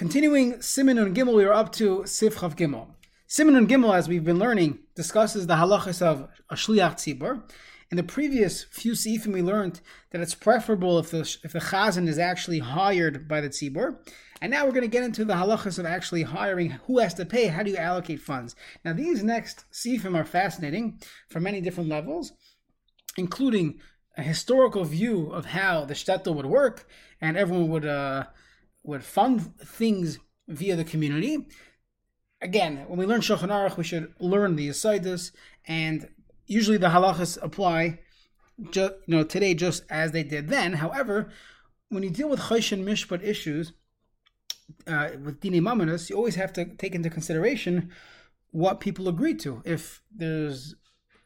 Continuing Simon and Gimel, we are up to Sifchav Gimel. Simon and Gimel, as we've been learning, discusses the halachas of a shliach tzibur. In the previous few sifim, we learned that it's preferable if the if the chazan is actually hired by the tzibur. And now we're going to get into the halachas of actually hiring. Who has to pay? How do you allocate funds? Now, these next sifim are fascinating from many different levels, including a historical view of how the shtetl would work, and everyone would. Uh, would fund things via the community. Again, when we learn Shulchan Aruch, we should learn the Yisaidus, and usually the halachas apply, just, you know, today just as they did then. However, when you deal with Choshen Mishpat issues uh, with Dini Mamonis, you always have to take into consideration what people agree to. If there's,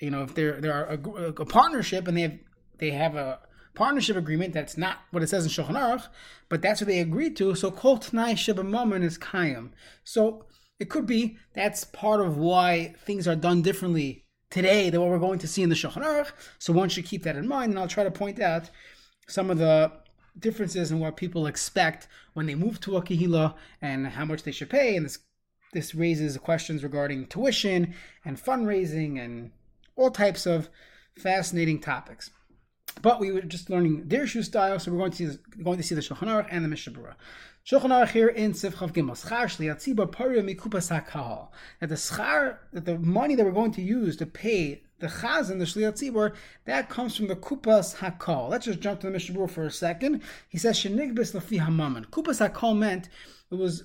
you know, if there there are a, a partnership and they have they have a partnership agreement. That's not what it says in Shulchan Aruch, but that's what they agreed to. So kol tnai sheba is kayam. So it could be that's part of why things are done differently today than what we're going to see in the Shulchan Aruch. So one should keep that in mind, and I'll try to point out some of the differences in what people expect when they move to a kehila and how much they should pay. And this this raises questions regarding tuition and fundraising and all types of fascinating topics. But we were just learning their shoe style, so we're going to see, going to see the Shulchan Aruch and the Mishnah Berurah. Shulchan Aruch here in Sifchav Gimel. Schar shliatziba paria mikupas hakahal. That the schar, that the money that we're going to use to pay the chazan, the shliatzibur, that comes from the kupas hakal. Let's just jump to the Mishnah Berurah for a second. He says shenigbis lafi hamaman. Kupas hakal meant it was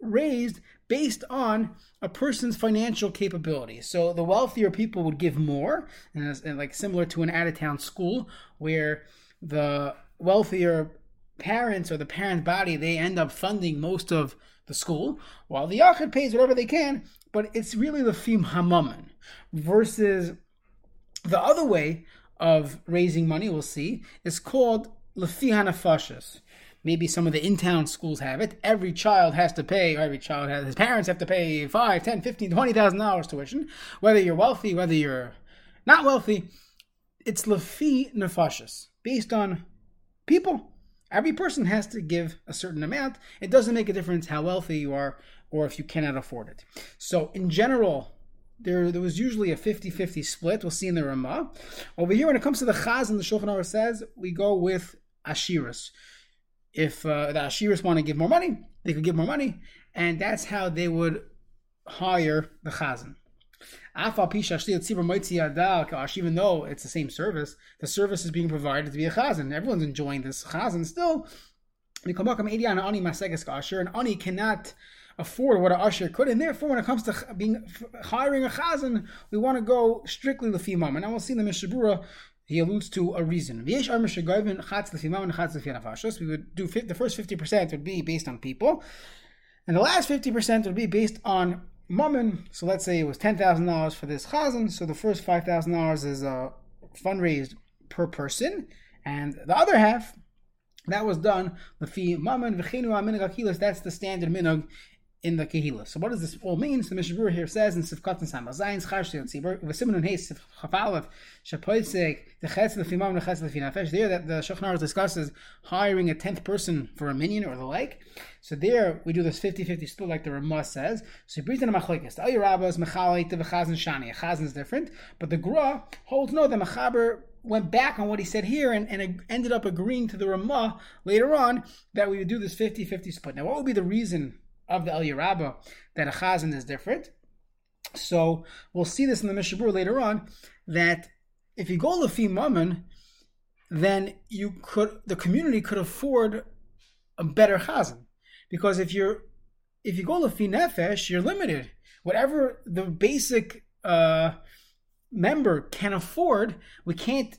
raised based on a person's financial capability. So the wealthier people would give more, and, and like similar to an out of town school where the wealthier parents or the parent body they end up funding most of the school, while the yachid pays whatever they can. But it's really the fim hamaman versus the other way of raising money. We'll see is called lefi hanafashas maybe some of the in-town schools have it. Every child has to pay or every child has his parents have to pay 5 10 15 20000 dollars tuition. Whether you're wealthy whether you're not wealthy it's lafi nefashis based on people. Every person has to give a certain amount. It doesn't make a difference how wealthy you are or if you cannot afford it. So in general there, there was usually a 50-50 split. We'll see in the Ramah. Over here, when it comes to the Chaz and the Shulchan Aruch says, we go with Ashiras if uh, the Ashiras want to give more money, they could give more money, and that's how they would hire the Chazan. Even though it's the same service, the service is being provided to be a chazan. Everyone's enjoying this chazan still. And ani cannot afford what an usher could, and therefore, when it comes to being hiring a chazan, we want to go strictly the female. And I we'll see in the Mishnah Berurah he alludes to a reason. We would do the first 50% would be based on people, and the last 50% would be based on mammon. So let's say it was $10,000 for this chazan, so the first $5,000 is uh, fundraised per person, and the other half, that was done that's the standard minog in the Kehila. So what does this all mean? So the Mishnah here says in Sifkat and Samal Zayin Schar Shel Tzibur V'Simun and Heis Chafalev Shapoitzek the Chetz Lefimam the Chetz Lefinafesh. There that the Shulchan discusses hiring a tenth person for a minyan or the like. So there we do this 50-50 split like the Ramah says. So Brit and Machlekes the Ayir Rabbas Mechalei the V'Chazan Shani. A Chazan is different, but the Gra holds no. The Mechaber went back on what he said here and, and ended up agreeing to the Ramah later on that we would do this 50-50 split. Now what would be the reason of the Elya Rabbah that a chazan is different. So we'll see this in the Mishnah later on that if you go lefi mammon, then you could the community could afford a better chazan because if you're if you go lefi nefesh, you're limited. Whatever the basic uh, member can afford, we can't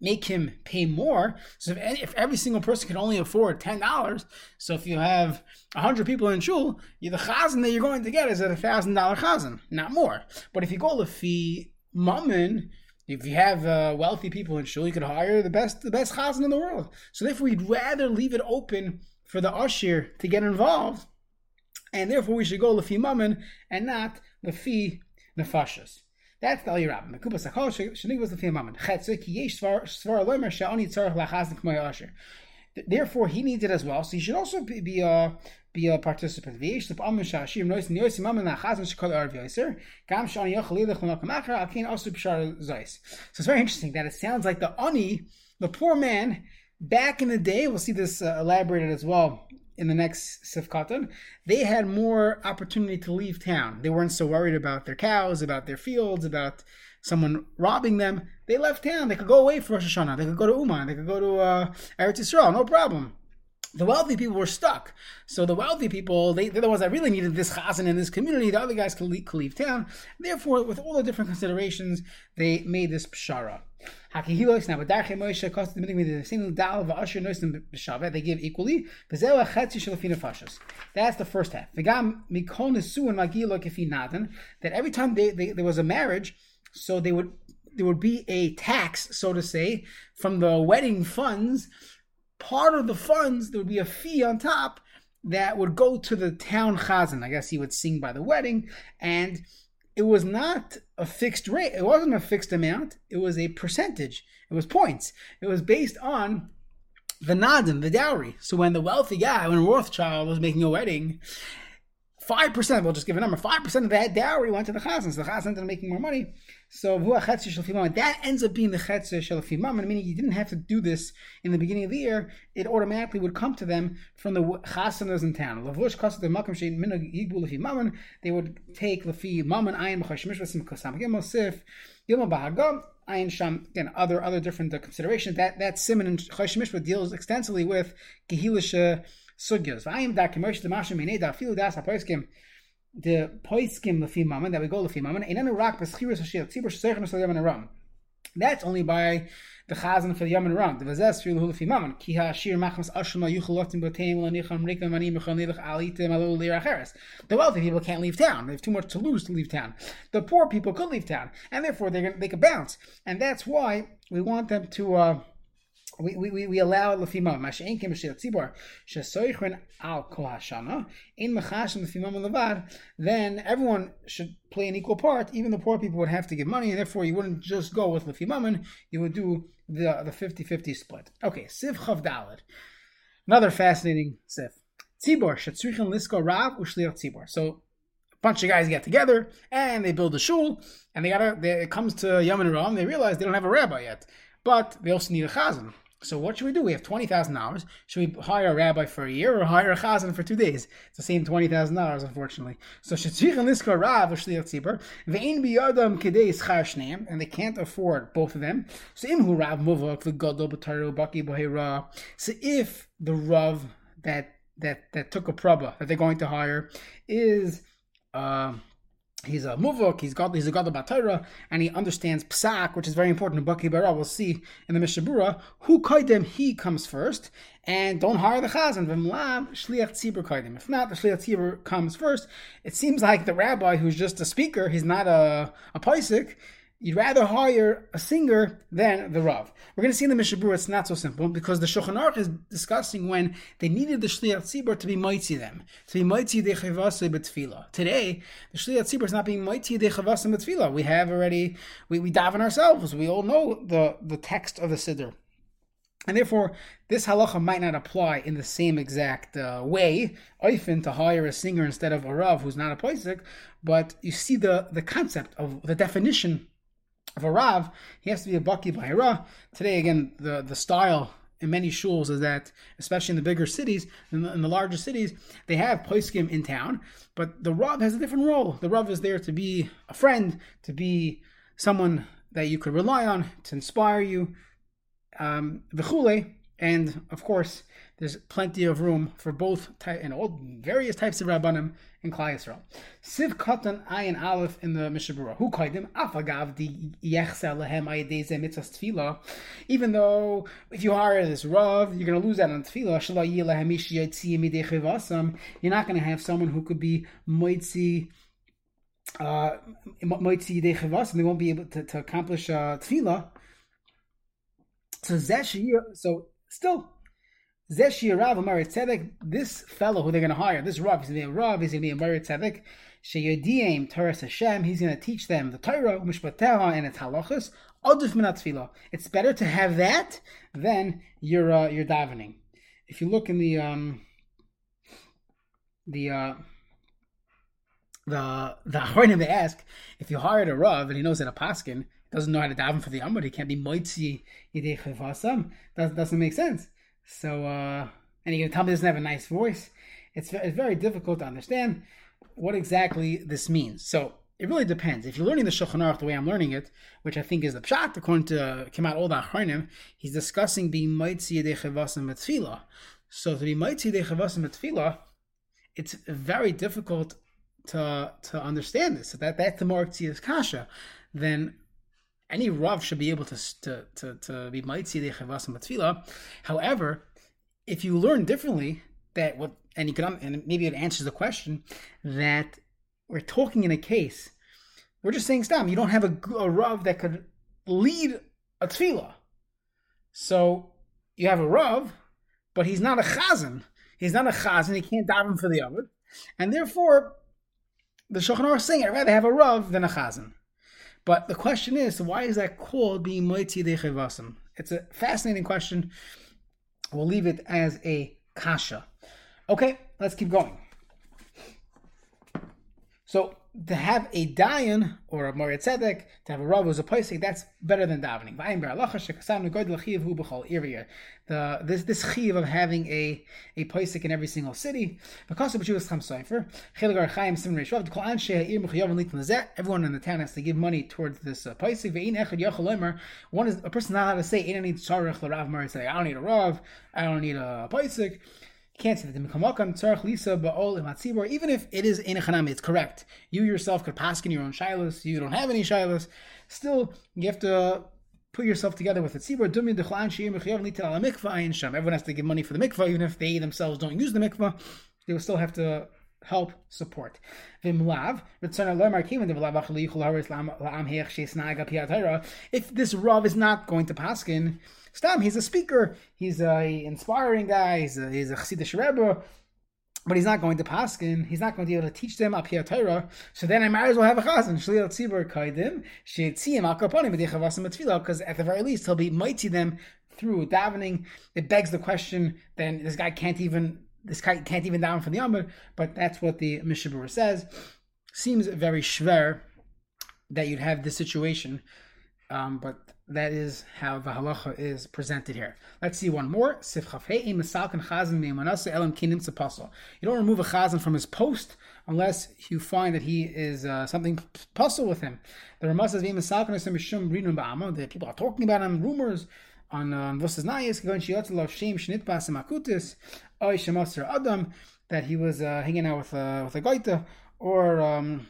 make him pay more. So if, if every single person can only afford ten dollars, so if you have hundred people in shul, the chazan that you're going to get is at a thousand dollar chazan, not more. But if you go fee mammon, if you have uh, wealthy people in shul, you could hire the best the best chazan in the world. So therefore, we'd rather leave it open for the usher to get involved, and therefore we should go lefi mammon and not lefi nefashas. That's the Aliyah Mekuba was the Fiyam Mammon. Chetzik Yesh Svar Sha'oni Asher. therefore he needs it as well. So he should also be, be a be a participant. So it's very interesting that it sounds like the ani, the poor man, back in the day, we'll see this uh, elaborated as well in the next Sifkatan, they had more opportunity to leave town. They weren't so worried about their cows, about their fields, about someone robbing them. They left town. They could go away for Rosh Hashanah. They could go to Uman. They could go to uh, Eretz Yisrael. No problem. The wealthy people were stuck. So the wealthy people, they, they're the ones that really needed this chazan in this community. The other guys could leave, leave town. Therefore, with all the different considerations, they made this pshara. Now, the the they give equally. That's the first half. That every time they, they, there was a marriage, so they would there would be a tax, so to say, from the wedding funds part of the funds, there would be a fee on top that would go to the town chazan. I guess he would sing by the wedding, and it was not a fixed rate. It wasn't a fixed amount. It was a percentage. It was points. It was based on the nadim, the dowry. So when the wealthy guy, when Rothschild was making a wedding, five percent, we'll just give a number, five percent of that dowry went to the chazan. So the chazan ended up making more money. So that ends up being the chetzer shalafimam, meaning you didn't have to do this in the beginning of the year. It automatically would come to them from the chasanas in town. Lavush the makam shein minag yigbu lefi mammon. They would take lefi mammon ayin b'chashmish v'sim kosam gimel sif b'hagam ayin sham. Again, other other different considerations. That that simon and chashmish deals extensively with gehilish sugyas. V'ayim da kemosh demashim minei da filu das hapoiskim the poiskim lefi mammon that we go lefi mammon ain't rak b'schiras hashil tzibur sheseichen shel yamin ram. That's only by the chazan for the yamin ram. The vazes for lefi mammon ki hashir machmas ashma yuchalotim b'teim lanicham rikim manim mechanilach alitim alo liracheres. The wealthy people can't leave town. They have too much to lose to leave town. The poor people could leave town, and therefore they they could bounce. And that's why we want them to. Uh, we, we, we allow lefima mashein kim shel tzibor shesoichrin al kol hashana in mechashim lefima levad then everyone should play an equal part even the poor people would have to give money and therefore you wouldn't just go with lefimaman you would do the the 50-50 split. Okay siv chav dalad. Another fascinating siv. Tzibor shetzrichin lisko rav ushliach tzibor. So a bunch of guys get together and they build a shul and they gotta they, it comes to Yomim Noraim they realize they don't have a rabbi yet but they also need a chazan so what should we do? We have twenty thousand dollars. Should we hire a rabbi for a year or hire a chazan for two days? It's the same twenty thousand dollars, unfortunately. So rav or shliach tzibur ve'in biyadam kedei schar shneim, and they can't afford both of them. So rav muvak b'taru baki. So if the rav that that that took a praba that they're going to hire is. Uh, He's a muvok, he's got he's a god of batayra, and he understands psak, which is very important in Baki Bara. We'll see in the Mishnah Berurah who kaidem he comes first, and don't hire the chazan. V'mlav shliach tzibur kaidem. If not, the shliach tzibur comes first. It seems like the rabbi who's just a speaker, he's not a a paisik you'd rather hire a singer than the Rav. We're going to see in the Mishnah Berurah it's not so simple because the Shulchan Aruch is discussing when they needed the Shliach Tzibur to be mighty them, to be mighty de chavase betfila. Today, the Shliach Tzibur is not being mighty de chavase betfila. We have already, we, we daven ourselves. We all know the, the text of the Siddur. And therefore, this halacha might not apply in the same exact uh, way, often to hire a singer instead of a rav who's not a poisik, but you see the, the concept of the definition of a Rav, he has to be a Baki Bahira. Today, again, the, the style in many shuls is that, especially in the bigger cities, in the, in the larger cities, they have poiskim in town, but the Rav has a different role. The Rav is there to be a friend, to be someone that you could rely on, to inspire you, um, and of course, there's plenty of room for both and all various types of rabbanim in Klal Yisrael. Siv katan ayin aleph in the Mishnah Berurah. Who kaidim afagav di yechsel lehem ayedeze mitzvah tefillah. Even though if you hire this rav, you're going to lose that on tefillah. Shalai yilehem ish yitzi midei You're not going to have someone who could be moitzi uh, moitzi yidei chivasam. They won't be able to, to accomplish uh, tefillah. So so still Zeshi Rav Tzedek, this fellow who they're going to hire, this Rav, he's going to be a Rav, he's going to be a Amari Tzedek, Sheyodiyim Torah Hashem, he's going to teach them the Torah, Mishpateha, and its halachas, Odif Minat It's better to have that than your, uh, your davening. if you look in the um, the uh, the the Achronim they ask if you hired a rav and he knows that a paskin doesn't know how to daven for the amud, he can't be moitzi yidei chevasam. That doesn't make sense. So uh, and you're gonna tell me doesn't have a nice voice. It's it's very difficult to understand what exactly this means. So it really depends. If you're learning the Shulchan Aruch the way I'm learning it, which I think is the pshat, according to Kemat Old Achronim, he's discussing being moitzi yidei chevasam tefillah. So to be moitzi yidei chevasam tefillah, it's very difficult to to understand this. So that that's the more Kasha. Then any Rav should be able to to to, to be Maitzi Dechevasim Matfila. However, if you learn differently, that what and you can um, and maybe it answers the question that we're talking in a case. We're just saying, stop, you don't have a, a Rav that could lead a tefillah. So you have a Rav, but he's not a Chazan. He's not a Chazan. He can't daven for the other. And therefore, the Shulchan Aruch is saying, I'd rather have a Rav than a Chazan. But the question is, why is that called being Moiti Dechevasim? It's a fascinating question. We'll leave it as a kasha. Okay, let's keep going. So to have a dayan or a moritz tzedek, to have a rav who's a posik, that's better than davening. The this this chiv of having a a posik in every single city because. Everyone in the town has to give money towards this uh, posik. One is a person not allowed to say, "I don't need I don't need a rav. I don't need a posik." Can't say that even if it is in a chanami, it's correct. You yourself could pass in your own shilas. You don't have any shilas. Still, you have to put yourself together with a tzibur. Everyone has to give money for the mikvah, even if they themselves don't use the mikvah. They will still have to help support. If this Rav is not going to paskin, Stam, he's a speaker, he's a inspiring guy, he's a, he's a Chassidish Rebbe, but he's not going to paskin. He's not going to be able to teach them here Torah. So then I might as well have a chazan. Shlil tzibur kaidim shetziyim akaponim. Because at the very least, he'll be mighty them through davening. It begs the question: Then this guy can't even this guy can't even daven for the Amr. But that's what the Mishnah Berurah says. Seems very schwer that you'd have this situation. Um, but that is how the halacha is presented here. Let's see one more. You don't remove a chazan from his post unless you find that he is uh, something puzzle with him. The Ramah says that people are talking about him, rumors on Vosas Nayis, going of Shem Shnitpas Makutis, Oy Adam, that he was uh, hanging out with, uh, with a goita, or um,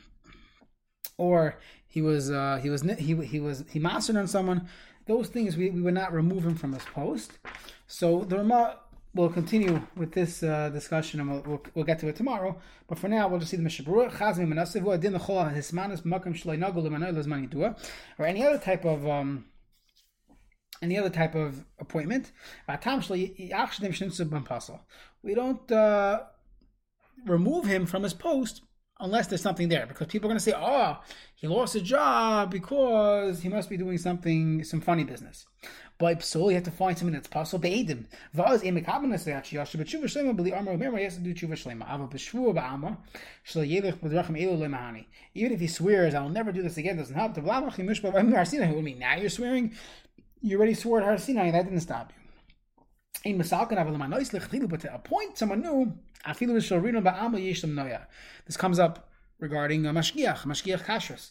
or he was uh, he was he he was he mastered on someone. Those things we, we would not remove him from his post. So the Rama will continue with this uh, discussion and we'll, we'll, we'll, get to it tomorrow. But for now, we'll just see the Mishnah Berurah, Chazmi Manasivu, Adin Hismanis Makam Shloi Nagul or any other type of um, any other type of appointment. We don't uh, remove him from his post unless there's something there, because people are going to say, "Oh, he lost a job because he must be doing something, some funny business." But so you have to find something that's possible. Habana actually yashu shlema b'li armor do shlema. Ava shlo yelech. Even if he swears, I will never do this again, doesn't help. The now you're swearing? You already swore at Har Sinai, and that didn't stop you. In But to appoint someone new, this comes up regarding a mashgiach, mashgiach kashrus.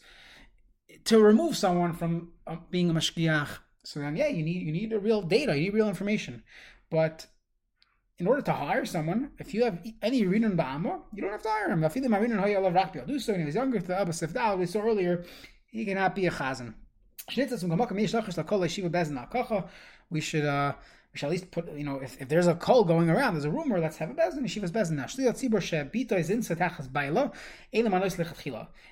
To remove someone from uh, being a mashgiach, so then yeah, you need you need real data, you need real information. But in order to hire someone, if you have any rinun ba'amor, you don't have to hire him. Do so when he was younger, we saw earlier, he cannot be a chazan. We should uh, we should at least put, you know, if, if there's a call going around, there's a rumor, let's have a bezin, yeshiva's bezin.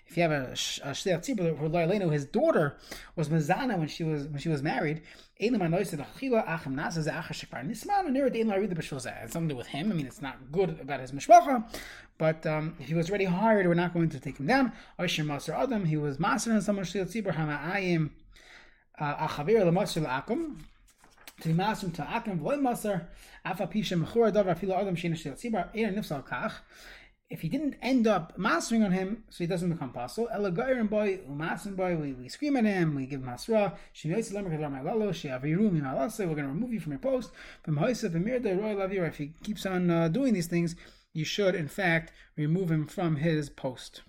If you have a, a shliyat tzibur who his daughter was mezana when she was when she was married, and. It's something to do with him. I mean, it's not good about his mishpacha, but um, if he was already hired, we're not going to take him down. He was master in someone shliyat tzibur hama ayim uh, achavir afa afilo adam tzibar nifsal kach. If he didn't end up mastering on him, so he doesn't become pasul. Elagayrin boy, umasin boy, we, we scream at him, we give him malase, we're going to remove you from your post. If he keeps on uh, doing these things, you should, in fact, remove him from his post.